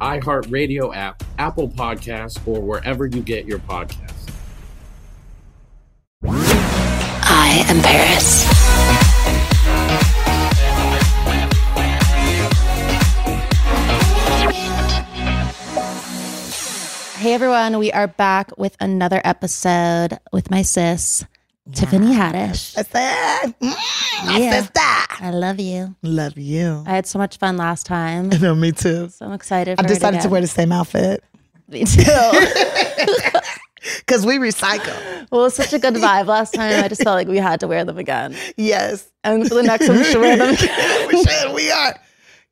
iHeartRadio app, Apple Podcasts, or wherever you get your podcasts. I am Paris. Hey everyone, we are back with another episode with my sis, Tiffany Haddish. I said, mm, my Yeah. sister. I love you. Love you. I had so much fun last time. I know, me too. So I'm excited. I decided to again. wear the same outfit Me too. because we recycle. well, it was such a good vibe last time. I just felt like we had to wear them again. Yes. And for the next one, we should wear them again. we should. We are.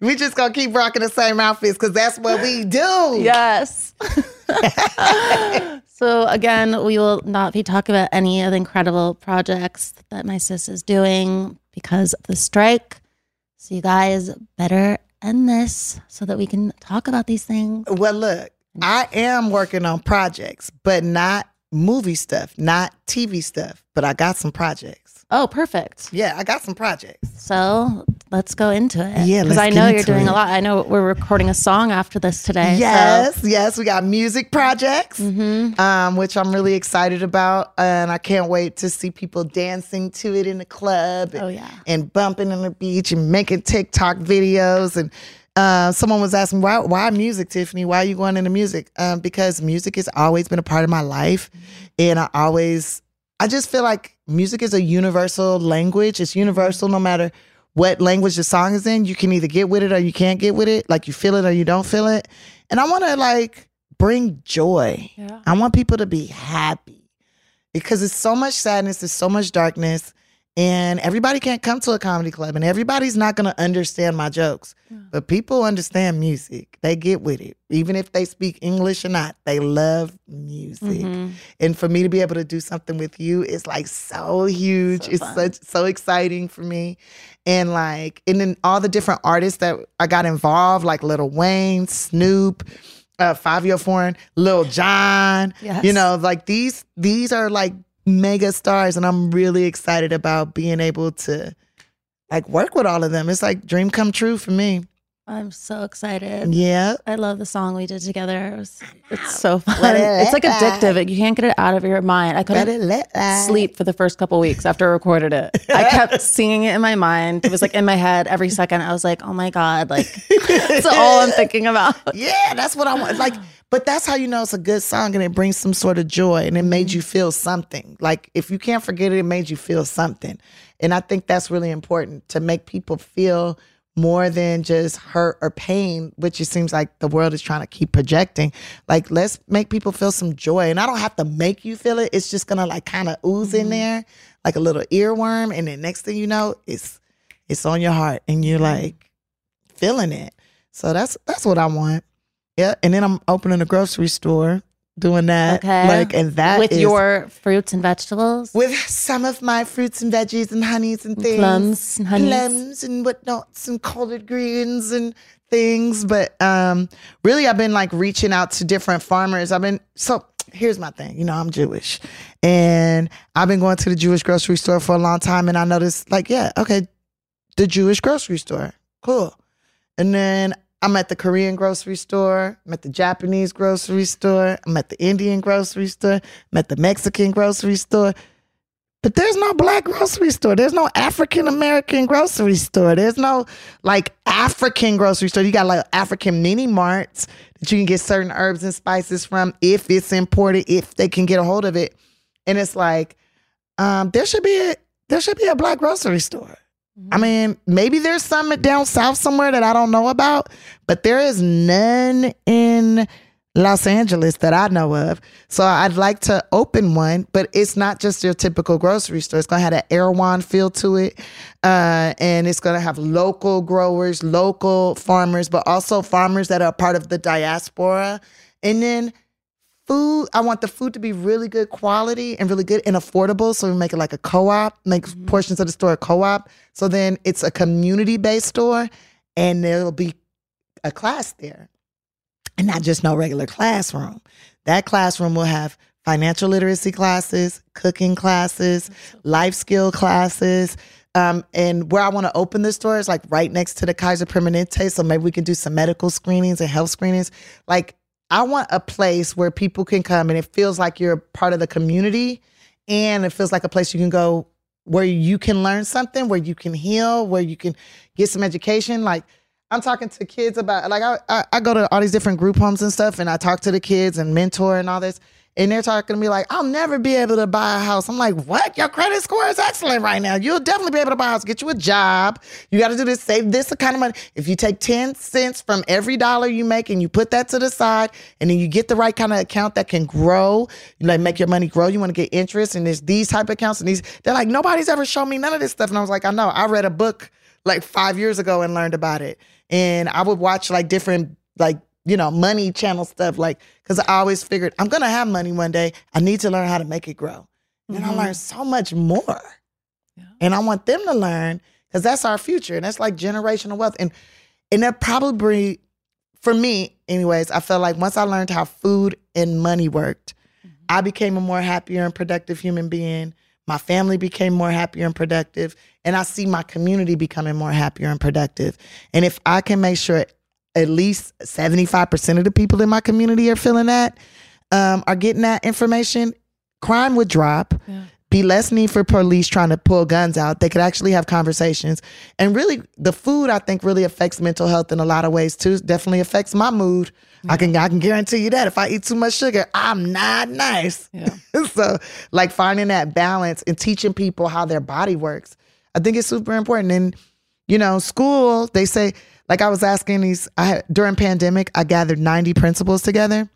We just gonna keep rocking the same outfits because that's what we do. Yes. so again, we will not be talking about any of the incredible projects that my sis is doing because of the strike. So you guys better end this so that we can talk about these things. Well, look, I am working on projects, but not movie stuff, not TV stuff. But I got some projects. Oh, perfect. Yeah, I got some projects. So let's go into it. Yeah, because I know you're doing it. a lot. I know we're recording a song after this today. so- Yes, yes, we got music projects, Mhm. um, which I'm really excited about, and I can't wait to see people dancing to it in the club. And, Oh, yeah. and bumping on the beach and making TikTok videos. And uh, someone was asking why why music, Tiffany? Why are you going into music? Um, because music has always been a part of my life, and I always I just feel like music is a universal language. It's universal no matter what language the song is in. You can either get with it or you can't get with it. Like you feel it or you don't feel it. And I want to like bring joy. Yeah. I want people to be happy because it's so much sadness, there's so much darkness, and everybody can't come to a comedy club, and everybody's not gonna understand my jokes. But people understand music; they get with it, even if they speak English or not. They love music, Mhm. and for me to be able to do something with you is like so huge. So it's fun. such so exciting for me, and like, and then all the different artists that I got involved, like Lil Wayne, Snoop uh, Fabio Foreign, Lil Jon. Yes. You know, like these these are like mega stars, and I'm really excited about being able to like work with all of them. It's like dream come true for me. I'm so excited. Yeah. I love the song we did together. It was, it's so fun. Let it It's like addictive. You can't get it out of your mind. I couldn't it let sleep for the first couple weeks after I recorded it. I kept singing it in my mind. It was like in my head every second. I was like, oh my God, like that's all I'm thinking about. Yeah, that's what I want. Like, but that's how you know it's a good song and it brings some sort of joy and it made you mm-hmm. feel something. Like if you can't forget it, it made you feel something. And I think that's really important to make people feel more than just hurt or pain, which it seems like the world is trying to keep projecting. Like, let's make people feel some joy. And I don't have to make you feel it. It's just gonna like kind of ooze in mm-hmm. there like a little earworm. And then next thing you know, it's it's on your heart and you're like feeling it. So that's that's what I want. Yeah, and then I'm opening a grocery store, doing that. Okay. like and that With is- your fruits and vegetables. with some of my fruits and veggies and honeys and things, plums and honeys. plums and whatnots and collard greens and things. But um, really, I've been like reaching out to different farmers. I've been so here's my thing. You know, I'm Jewish, and I've been going to the Jewish grocery store for a long time, and I noticed, like, yeah, okay, the Jewish grocery store, cool. And then I'm at the Korean grocery store. I'm at the Japanese grocery store. I'm at the Indian grocery store. I'm at the Mexican grocery store. But there's no black grocery store. There's no African American grocery store. There's no like African grocery store. You got like African mini marts that you can get certain herbs and spices from if it's imported, if they can get a hold of it. And it's like, um, there should be a there should be a black grocery store. I mean, maybe there's some down south somewhere that I don't know about, but there is none in Los Angeles that I know of. So I'd like to open one, but it's not just your typical grocery store. It's gonna have an Erewhon feel to it, uh, and it's gonna have local growers, local farmers, but also farmers that are part of the diaspora, and then food i want the food to be really good quality and really good and affordable so we make it like a co-op make portions of the store a co-op so then it's a community-based store and there'll be a class there and not just no regular classroom that classroom will have financial literacy classes cooking classes life skill classes um, and where I want to open the store is like right next to the Kaiser Permanente. So maybe we can do some medical screenings and health screenings. Like I want a place where people can come and it feels like you're part of the community and it feels like a place you can go where you can learn something, where you can heal, where you can get some education. Like I'm talking to kids about like I, I, I go to all these different group homes and stuff and I talk to the kids and mentor and all this. And they're talking to me like, I'll never be able to buy a house. I'm like, what? Your credit score is excellent right now. You'll definitely be able to buy a house. Get you a job. You got to do this, save this kind of money. If you take 10 cents from every dollar you make and you put that to the side, and then you get the right kind of account that can grow, like make your money grow. You want to get interest, and there's these type of accounts, and these, they're like, nobody's ever shown me none of this stuff. And I was like, I know. I read a book like five years ago and learned about it. And I would watch like different, like, you know, money channel stuff, like, because I always figured I'm gonna have money one day. I need to learn how to make it grow. And I mm-hmm. learned so much more. And I want them to learn because that's our future. And that's like generational wealth. And and that probably for me, anyways, I felt like once I learned how food and money worked, mm-hmm. I became a more happier and productive human being. My family became more happier and productive. And I see my community becoming more happier and productive. And if I can make sure at least 75% of the people in my community are feeling that, um, are getting that information, crime would drop. Be less need for police trying to pull guns out. They could actually have conversations. And really, the food I think really affects mental health in a lot of ways too. Definitely affects my mood. I can I can guarantee you that if I eat too much sugar, I'm not nice. so like finding that balance and teaching people how their body works, I think it's super important. And you know, school they say like I was asking these I had, during pandemic I gathered 90 principals together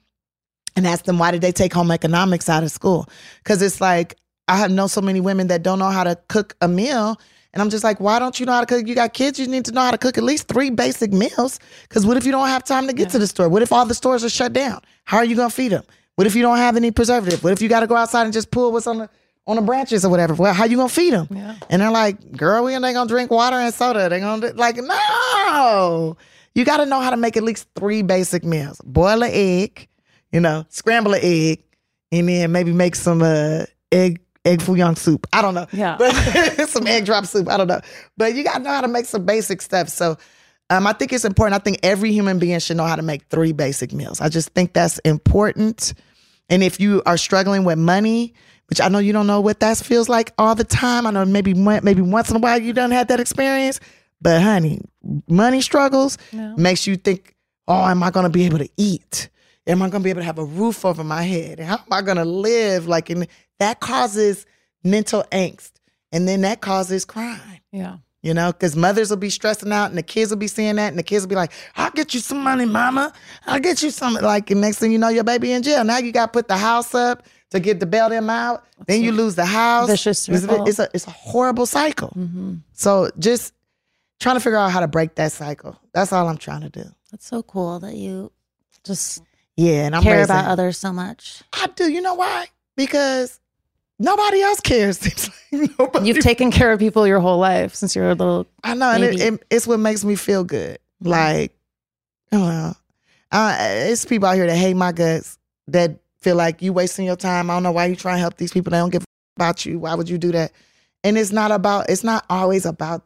and asked them why did they take home economics out of school? Because it's like I have know so many women that don't know how to cook a meal. And I'm just like, why don't you know how to cook? You got kids, you need to know how to cook at least three basic meals. Because what if you don't have time to get to the store? What if all the stores are shut down? How are you gonna feed them? What if you don't have any preservative? What if you got to go outside and just pull what's on the on the branches or whatever? Well, how you gonna feed them? Yeah. And they're like, girl, we ain't gonna drink water and soda. They gonna like, no. You got to know how to make at least three basic meals: boil an egg, you know, scramble an egg, and then maybe make some uh, egg egg foo young soup. I don't know. Yeah. But some egg drop soup. I don't know. But you gotta know how to make some basic stuff. So um, I think it's important. I think every human being should know how to make three basic meals. I just think that's important. And if you are struggling with money, which I know you don't know what that feels like all the time. I know maybe maybe once in a while you done had that experience. But honey, money struggles makes you think, oh, am I gonna be able to eat? Am I gonna be able to have a roof over my head? How am I gonna live? Like, and that causes mental angst, and then that causes crime. Yeah. You know, because mothers will be stressing out, and the kids will be seeing that, and the kids will be like, "I'll get you some money, mama. I'll get you some." Like, and next thing you know, your baby in jail. Now you got to put the house up to get to bail them out. then you lose the house. vicious It's, circle. it's a it's a horrible cycle. So just trying to figure out how to break that cycle. That's all I'm trying to do. That's so cool that you just Yeah, and I'm care raising- about others so much. I do. You know why? Because nobody else cares. Nobody You've taken care of people your whole life since you were a little. I know, and it, it, it's what makes me feel good. Like, I don't know. Uh, it's people out here that hate my guts that feel like you wasting your time. I don't know why you trying to help these people. They don't give a about you. Why would you do that? And it's not about. It's not always about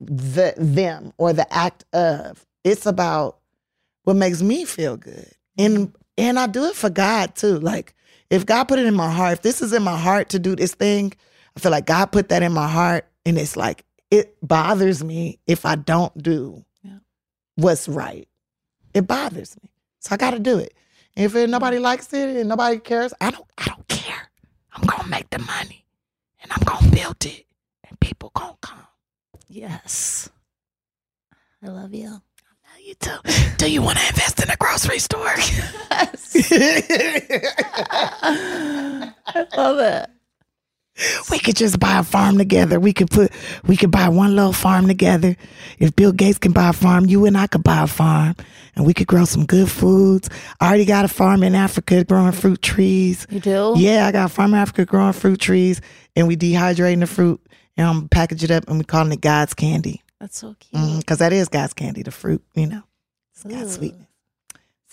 the them or the act of. It's about what makes me feel good. And and I do it for God too. Like if God put it in my heart, if this is in my heart to do this thing, I feel like God put that in my heart and it's like it bothers me if I don't do Yeah. what's right. It bothers me. So I got to do it. If it, nobody likes it and nobody cares, I don't I don't care. I'm going to make the money and I'm going to build it and people to come. Yes. I love you. I love you too. Do you want to invest in a grocery store? Yes. I love it. We could just buy a farm together. We could put we could buy one little farm together. If Bill Gates can buy a farm, you and I could buy a farm and we could grow some good foods. I already got a farm in Africa growing fruit trees. You do? Yeah, I got a farm in Africa growing fruit trees and we dehydrating the fruit and um, package it up and we calling it God's candy. That's so cute. Because that is God's candy, the fruit, you know. It's God's Ooh. sweetness.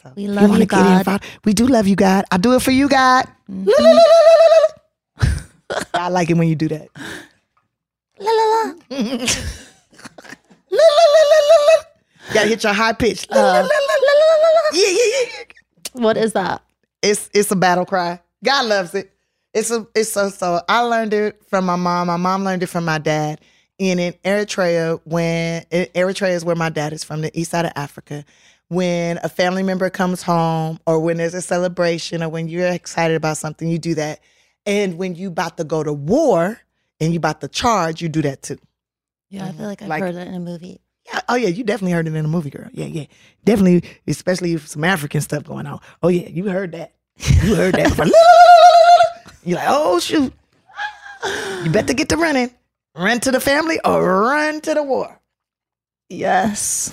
So We love wanna you, God. we do love you, God. I do it for you, God. Mhm. I like it when you do that. La, la, la. La, la, la, la, la. You gotta hit your high pitch. La Uh, yeah, yeah, yeah, yeah. What is that? It's it's a battle cry. God loves it. It's a it's so so. I learned it from my mom. My mom learned it from my dad. And in Eritrea, when Eritrea is where my dad is from, the east side of Africa. When a family member comes home, or when there's a celebration, or when you're excited about something, you do that. And when you about to go to war and you about to charge, you do that too. Yeah, I feel like I've Like- heard it in a movie. Yeah, oh yeah, you definitely heard it in a movie, girl. Yeah, yeah, definitely, especially if some African stuff going on. Oh yeah, you heard that. You heard that. You're like, oh shoot, you better get to running. Run to the family or run to the war. Yes.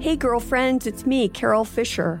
Hey, girlfriends, it's me, Carol Fisher.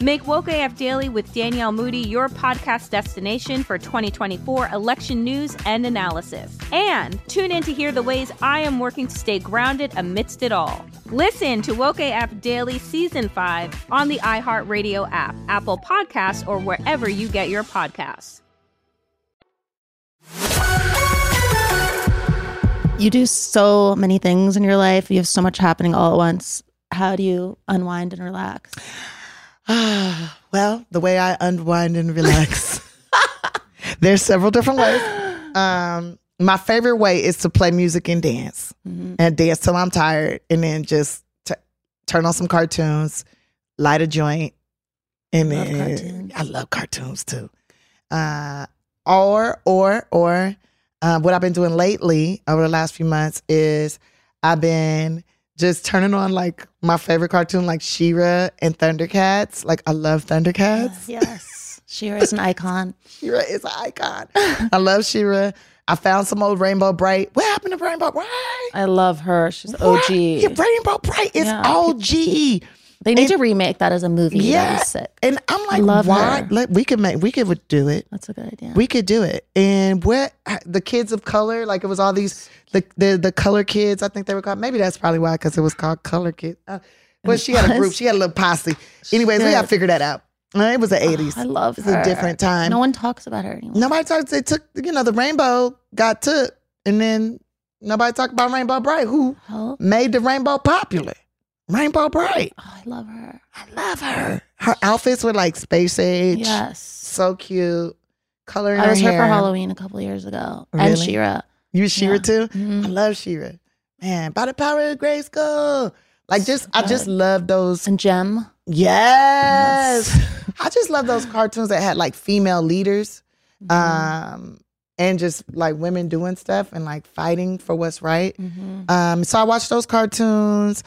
Make Woke AF Daily with Danielle Moody your podcast destination for 2024 election news and analysis. And tune in to hear the ways I am working to stay grounded amidst it all. Listen to Woke AF Daily Season 5 on the iHeartRadio app, Apple Podcasts, or wherever you get your podcasts. You do so many things in your life. You have so much happening all at once. How do you unwind and relax? well, the way I unwind and relax, there's several different ways. Um, my favorite way is to play music and dance, Mm-hmm. and dance till I'm tired, and then just t- turn on some cartoons, light a joint, and Love then. I love cartoons too. Uh, or or or uh, what I've been doing lately over the last few months is I've been just turning on like my favorite cartoon, like She-Ra and Thundercats. Like I love Thundercats. Yes. She-Ra is an icon. She-Ra is an icon. I love She-Ra. I found some old Rainbow Brite. What happened to Rainbow Brite? I love her. She's What? OG. Yeah, Rainbow Brite is Yeah. OG. They need to remake that as a movie. Yeah, and I'm like, love why? her. Like, we could make, we could do it. That's a good idea. We could do it. And what the kids of color, like it was all these the the, the color kids. I think they were called. Maybe that's probably why, because it was called Color Kids. Uh, but she had a group. She had a little posse. Anyways, we did. got to figure that out. Uh, It was the eighties. I love it. It's her. a different time. No one talks about her anymore. Nobody talks. They took, you know, the rainbow got took, and then nobody talked about Rainbow Brite, who made the rainbow popular. Rainbow Brite. oh, I love her. I love her. Her outfits were like space age. Yes. So cute. Color in I was her her for. Halloween a couple years ago. And She-Ra. You She-Ra Yeah. too? Mhm. I love She-Ra. Man, by the power of Grayskull. Like just I just love those And Jem. Yes. I just love those cartoons that had like female leaders. Mm-hmm. Um and just like women doing stuff and like fighting for what's right. Mhm. Um, so I watch those cartoons.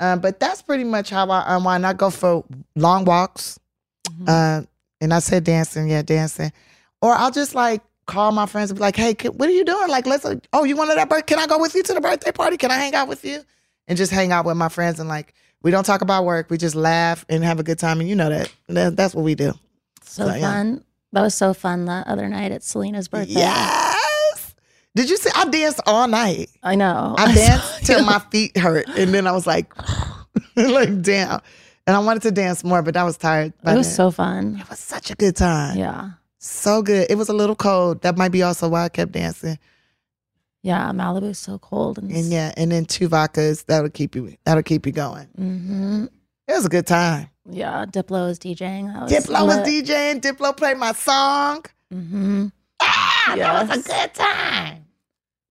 Um, but that's pretty much how I unwind. I go for long walks. Mm-hmm. Uh, and I said dancing, yeah, dancing. Or I'll just like call my friends and be like, hey, can, what are you doing? Like, let's, oh, you wanted that birthday? Can I go with you to the birthday party? Can I hang out with you? And just hang out with my friends and like, we don't talk about work. We just laugh and have a good time. And you know that. that that's what we do. So So, yeah. fun. That was so fun the other night at Selena's birthday. Yes. Did you see? I danced all night. I know. I danced till my feet hurt, and then I was like, like down. And I wanted to dance more, but I was tired. by It was then. so fun. It was such a good time. Yeah. So good. It was a little cold. That might be also why I kept dancing. Yeah. Malibu's so cold. And, And yeah, and then two vodkas that'll keep you that'll keep you going. hmm It was a good time. Yeah. Diplo was DJing. Was Diplo was lit. DJing. Diplo played my song. Mm-hmm. Ah, that was a good time.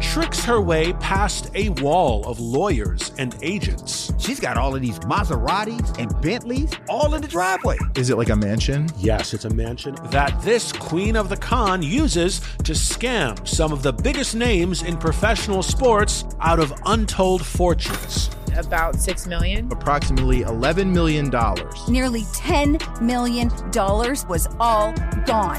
Tricks her way past a wall of lawyers and agents. She's got all of these Maseratis and Bentleys all in the driveway. Is it like a mansion? Yes, it's a mansion. That this queen of the con uses to scam some of the biggest names in professional sports out of untold fortunes. About six million. Approximately $11 million. Nearly $10 million was all gone.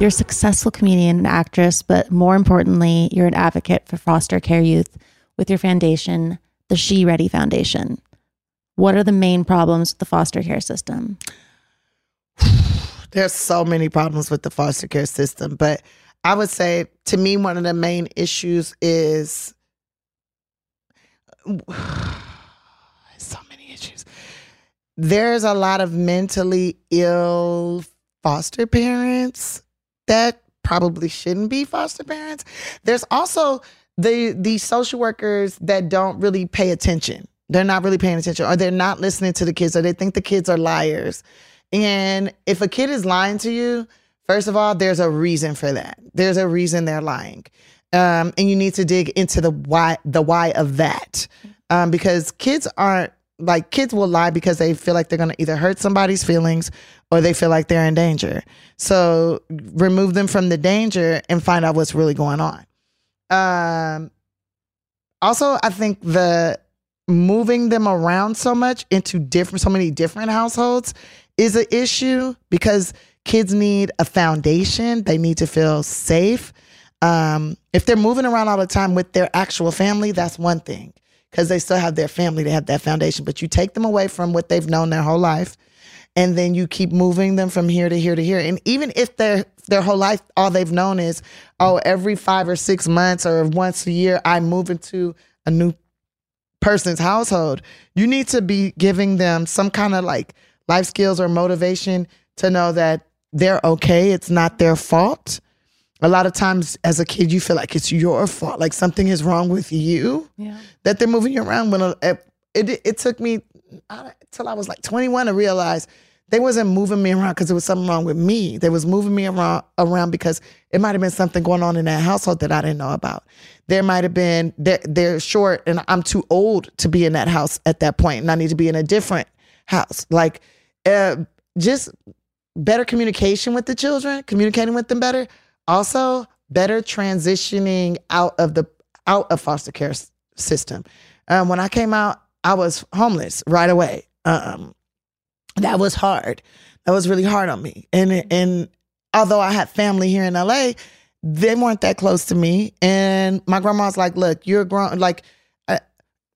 You're a successful comedian and actress, but more importantly, you're an advocate for foster care youth with your foundation, the She Ready Foundation. What are the main problems with the foster care system? There's so many problems with the foster care system, but I would say to me one of the main issues is so many issues. There's a lot of mentally ill foster parents that probably shouldn't be foster parents. There's also the the social workers that don't really pay attention. They're not really paying attention or they're not listening to the kids or they think the kids are liars. And if a kid is lying to you, first of all, there's a reason for that. There's a reason they're lying. Um, and you need to dig into the why the why of that. Um, because kids aren't like kids will lie because they feel like they're going to either hurt somebody's feelings or they feel like they're in danger. So remove them from the danger and find out what's really going on. Um, also, I think the moving them around so much into different, so many different households is an issue because kids need a foundation. They need to feel safe. Um, if they're moving around all the time with their actual family, that's one thing because they still have their family, they have that foundation. But you take them away from what they've known their whole life, and then you keep moving them from here to here to here. And even if their their whole life, all they've known is, oh, every five or six months or once a year, I move into a new person's household. You need to be giving them some kind of like life skills or motivation to know that they're okay. It's not their fault. A lot of times as a kid, you feel like it's your fault, like something is wrong with you Yeah. that they're moving you around. When uh, it, it, it took me until I was like 21 to realize they wasn't moving me around because there was something wrong with me. They was moving me around around because it might have been something going on in that household that I didn't know about. There might have been they're, they're short and I'm too old to be in that house at that point, and I need to be in a different house. Like uh, just better communication with the children, communicating with them better. Also, better transitioning out of the out of foster care s- system. Um, when I came out, I was homeless right away. Um, that was hard. That was really hard on me, and and although I had family here in LA, they weren't that close to me. And my grandma was like, "Look, you're grown." Like, uh,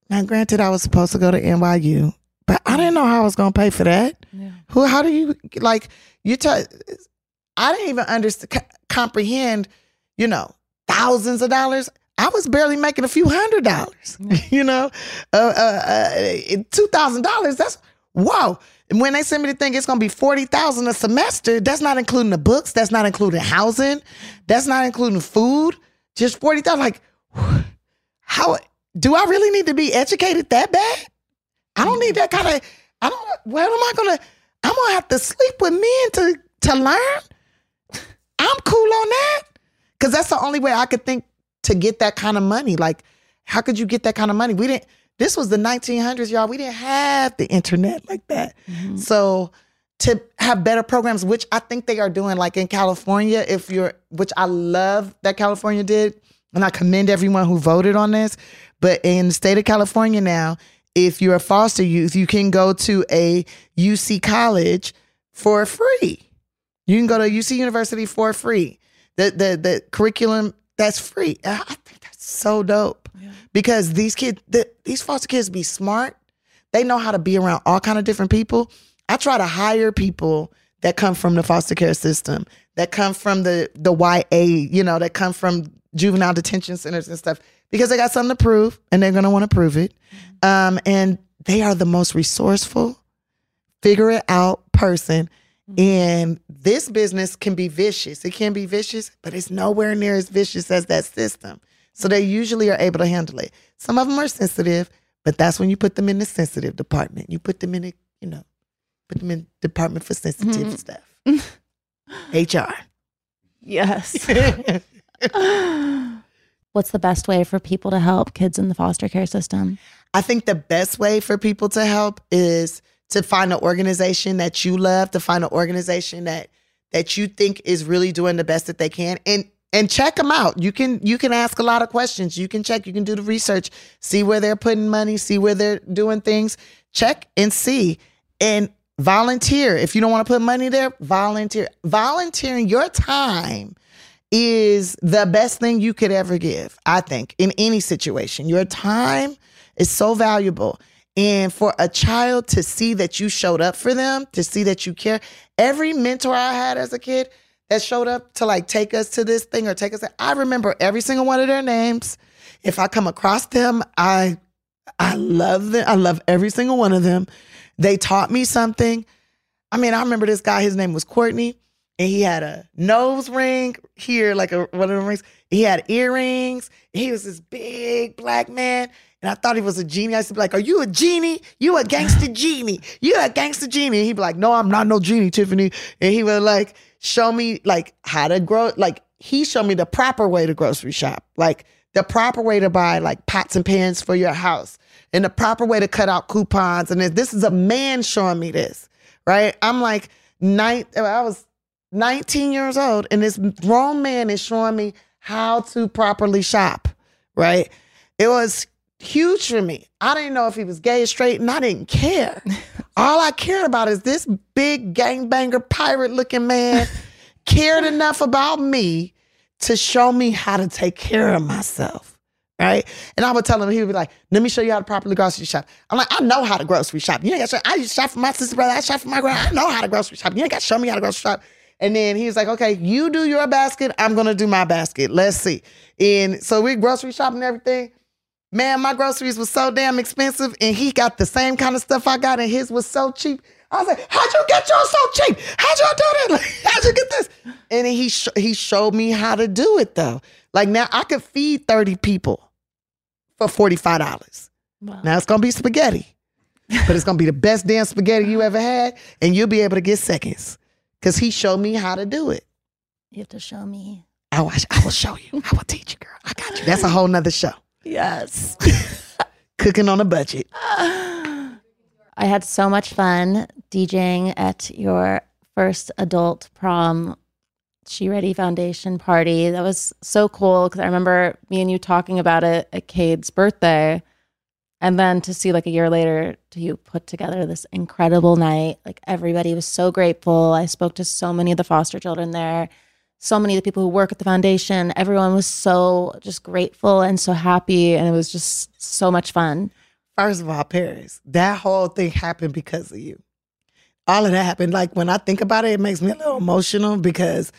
now granted, I was supposed to go to NYU, but I didn't know how I was going to pay for that. Who? How do you like? You tell. I didn't even understand, comprehend. You know, thousands of dollars. I was barely making a few hundred dollars. you know, uh, uh, uh, two thousand dollars. That's wow. And when they send me the thing, it's gonna be forty thousand a semester. That's not including the books. That's not including housing. That's not including food. Just forty thousand. Like, how do I really need to be educated that bad? I don't need that kind of. I don't. Where am I gonna? I'm gonna have to sleep with men to to learn. I'm cool on that because that's the only way I could think to get that kind of money. Like, how could you get that kind of money? We didn't. This was the 1900s, y'all. We didn't have the internet like that. Mm-hmm. So to have better programs, which I think they are doing, like in California, if you're, which I love that California did, and I commend everyone who voted on this. But in the state of California now, if you're a foster youth, you can go to a UC college for free. You can go to UC University for free. The the the curriculum that's free. I think that's so dope because these kids, the, these foster kids, be smart. They know how to be around all kind of different people. I try to hire people that come from the foster care system, that come from the the YA, you know, that come from juvenile detention centers and stuff, because they got something to prove and they're gonna want to prove it. Um, and they are the most resourceful, figure it out person. And this business can be vicious. It can be vicious, but it's nowhere near as vicious as that system. So they usually are able to handle it. Some of them are sensitive, but that's when you put them in the sensitive department. You put them in the, you know, put them in department for sensitive Mhm. stuff. HR. Yes. What's the best way for people to help kids in the foster care system? I think the best way for people to help is to find an organization that you love, to find an organization that that you think is really doing the best that they can and and check them out. You can you can ask a lot of questions. You can check, you can do the research, see where they're putting money, see where they're doing things. Check and see and volunteer. If you don't want to put money there, volunteer. Volunteering your time is the best thing you could ever give, I think, in any situation. Your time is so valuable. And for a child to see that you showed up for them, to see that you care, every mentor I had as a kid that showed up to like take us to this thing or take us, I remember every single one of their names. If I come across them, I I love them. I love every single one of them. They taught me something. I mean, I remember this guy, his name was Courtney, and he had a nose ring here, like a, one of the rings. He had earrings. He was this big black man. And I thought he was a genie. I used to be like, Are you a genie? You a gangster genie. You a gangster genie. And he'd be like, No, I'm not no genie, Tiffany. And he would like show me like how to grow, like he showed me the proper way to grocery shop. Like the proper way to buy like pots and pans for your house and the proper way to cut out coupons. And this is a man showing me this, right? I'm like, nine, I was 19 years old, and this grown man is showing me how to properly shop, right? It was huge for me. I didn't know if he was gay or straight, and I didn't care. All I cared about is this big gangbanger pirate looking man cared enough about me to show me how to take care of myself. Right. And I would tell him, he would be like, let me show you how to properly grocery shop. I'm like, I know how to grocery shop. You ain't got to I used to shop for my sister brother. I shop for my grandma. I know how to grocery shop. You ain't got to show me how to grocery shop. And then he was like, okay, you do your basket. I'm going to do my basket. Let's see. And so we grocery shopping and everything. Man, my groceries was so damn expensive, and he got the same kind of stuff I got, and his was so cheap. I was like, "How'd you get yours so cheap? How'd y'all do that? Like, how'd you get this?" And he sh- he showed me how to do it though. Like now, I could feed thirty people for forty five dollars. Now it's gonna be spaghetti, but it's gonna be the best damn spaghetti you ever had, and you'll be able to get seconds because he showed me how to do it. You have to show me. Oh, I will, I will show you. I will teach you, girl. I got you. That's a whole nother show. Yes. Cooking on a budget. I had so much fun DJing at your first adult prom She Ready Foundation party. That was so cool because I remember me and you talking about it at Cade's birthday. And then to see like a year later, to you put together this incredible night. Like everybody was so grateful. I spoke to so many of the foster children there, so many of the people who work at the foundation. Everyone was so just grateful and so happy. And it was just so much fun. First of all, Paris, that whole thing happened because of you. All of that happened. Like when I think about it, it makes me a little emotional because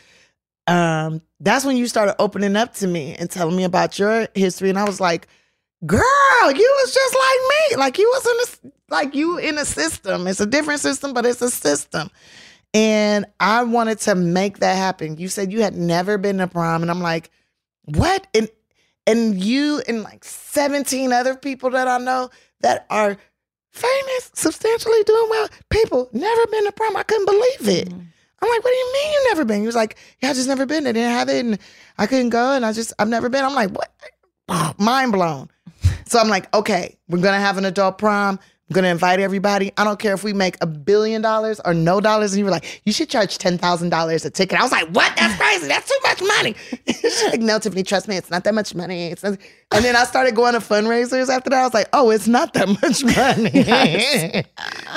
um, that's when you started opening up to me and telling me about your history. And I was like, girl, you was just like me. Like you was in a, like you in a system. It's a different system, but it's a system. And I wanted to make that happen. You said you had never been to prom, and I'm like, what? And and you and like 17 other people that I know that are famous, substantially doing well. People never been to prom. I couldn't believe it. Mm-hmm. I'm like, what do you mean you never been? He was like, yeah, I just never been. I didn't have it, and I couldn't go, and I just I've never been. I'm like, what? Mind blown. So I'm like, okay, we're gonna have an adult prom. I'm gonna invite everybody. I don't care if we make a billion dollars or no dollars. And you were like, you should charge ten thousand dollars a ticket. I was like, what? That's crazy. That's too much money. She's like, no, Tiffany, trust me, it's not that much money. It's not... And then I started going to fundraisers after that. I was like, oh, it's not that much money.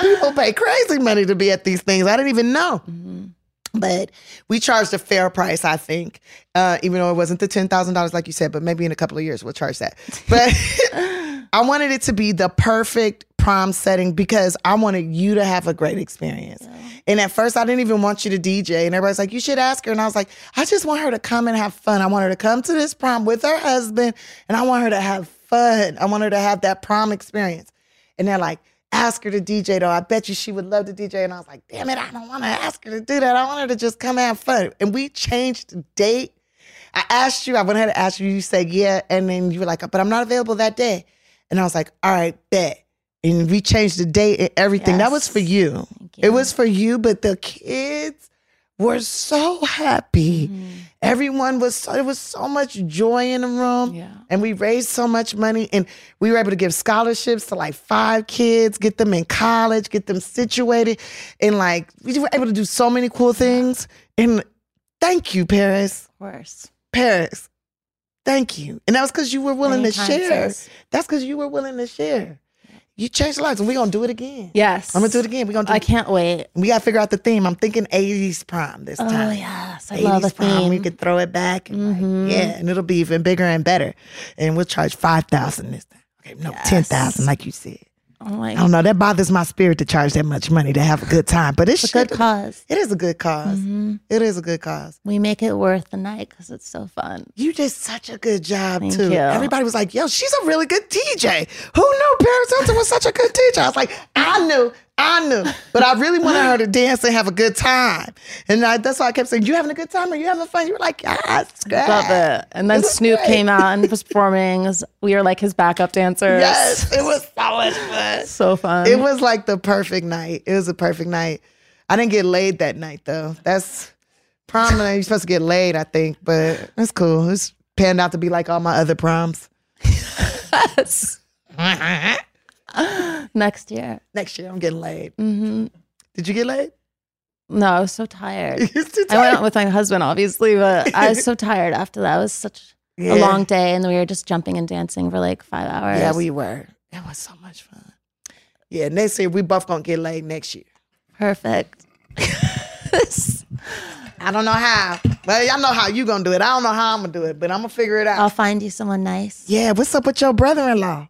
People pay crazy money to be at these things. I didn't even know. Mm-hmm. But we charged a fair price, I think, uh, even though it wasn't the $10,000 like you said, but maybe in a couple of years we'll charge that. But I wanted it to be the perfect prom setting because I wanted you to have a great experience. Yeah. And at first, I didn't even want you to DJ. And everybody's like, you should ask her. And I was like, I just want her to come and have fun. I want her to come to this prom with her husband and I want her to have fun. I want her to have that prom experience. And they're like, ask her to DJ though. I bet you she would love to DJ. And I was like, damn it, I don't want to ask her to do that. I want her to just come have fun. And we changed the date. I asked you, I went ahead and asked you, you said yeah. And then you were like, but I'm not available that day. And I was like, all right, bet. And we changed the date and everything. Yes. That was for you. you. It was for you, but the kids were so happy. Mm-hmm. Everyone was so, there was so much joy in the room. Yeah. And we raised so much money and we were able to give scholarships to like five kids, get them in college, get them situated. And like we were able to do so many cool things. And thank you, Paris. Of course. Paris. Thank you. And that was because you were willing to share. Says. That's because you were willing to share. You changed lives, and we're gonna do it again. Yes, I'm gonna do it again. We're gonna. Do I can't wait. We gotta figure out the theme. I'm thinking '80s prom this oh, time. Oh yes, I 80s love the prom. theme. We could throw it back. And mm-hmm. like, yeah, and it'll be even bigger and better. And we'll charge five thousand this time. Okay, no, yes. ten thousand, like you said. My I don't know. That bothers my spirit to charge that much money to have a good time, but it's a good cause. It is a good because mm-hmm. It is a good cause. We make it worth the night because it's so fun. You did such a good job Thank too. You. Everybody was like, "Yo, she's a really good DJ." Who knew Paris Hilton was such a good DJ? I was like, I knew. I knew, but I really wanted her to dance and have a good time. And I, that's why I kept saying, "You having a good time? Are you having fun?" You were like, "Yes, great. love it." And then Snoop great. came out and was performing. We were like his backup dancers. Yes, it was so much fun. So fun. It was like the perfect night. It was a perfect night. I didn't get laid that night though. That's prom night. You're supposed to get laid, I think, but that's cool. It's panned out to be like all my other proms. yes. Next year. Next year, I'm getting laid. Mm-hmm. Did you get laid? No, I was so tired. You're too tired. I went out with my husband, obviously, but I was so tired after that. It was such yeah. a long day, and we were just jumping and dancing for like five hours. Yeah, we were. It was so much fun. Yeah, next year we both gonna get laid next year. Perfect. I don't know how. Well, y'all know how you gonna do it. I don't know how I'm gonna do it, but I'm gonna figure it out. I'll find you someone nice. Yeah, what's up with your brother-in-law?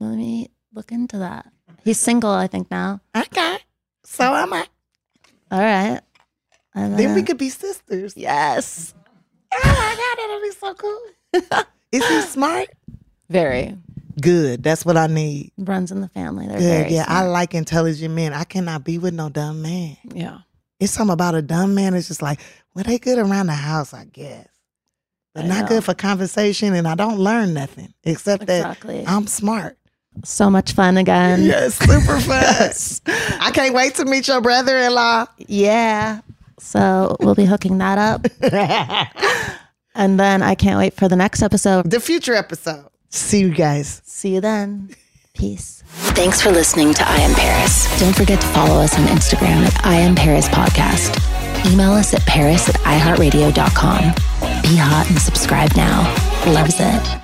Let me look into that. He's single, I think now. Okay. So am I. All right. And, then we could be sisters. Yes. Oh my God, that'll be so cool. Is he smart? Very. Good. That's what I need. Runs in the family. They're Good. yeah, smart. I like intelligent men. I cannot be with no dumb man. Yeah. It's something about a dumb man. It's just like, well, they good around the house, I guess. But I not know. good for conversation, and I don't learn nothing except exactly. that I'm smart. So much fun again. Yes, super fun. I can't wait to meet your brother in law. Yeah. So we'll be hooking that up. and then I can't wait for the next episode. The future episode. See you guys. See you then. Peace. Thanks for listening to I Am Paris. Don't forget to follow us on Instagram at I Am Paris Podcast. Email us at paris at iheartradio.com. Be hot and subscribe now. Loves it.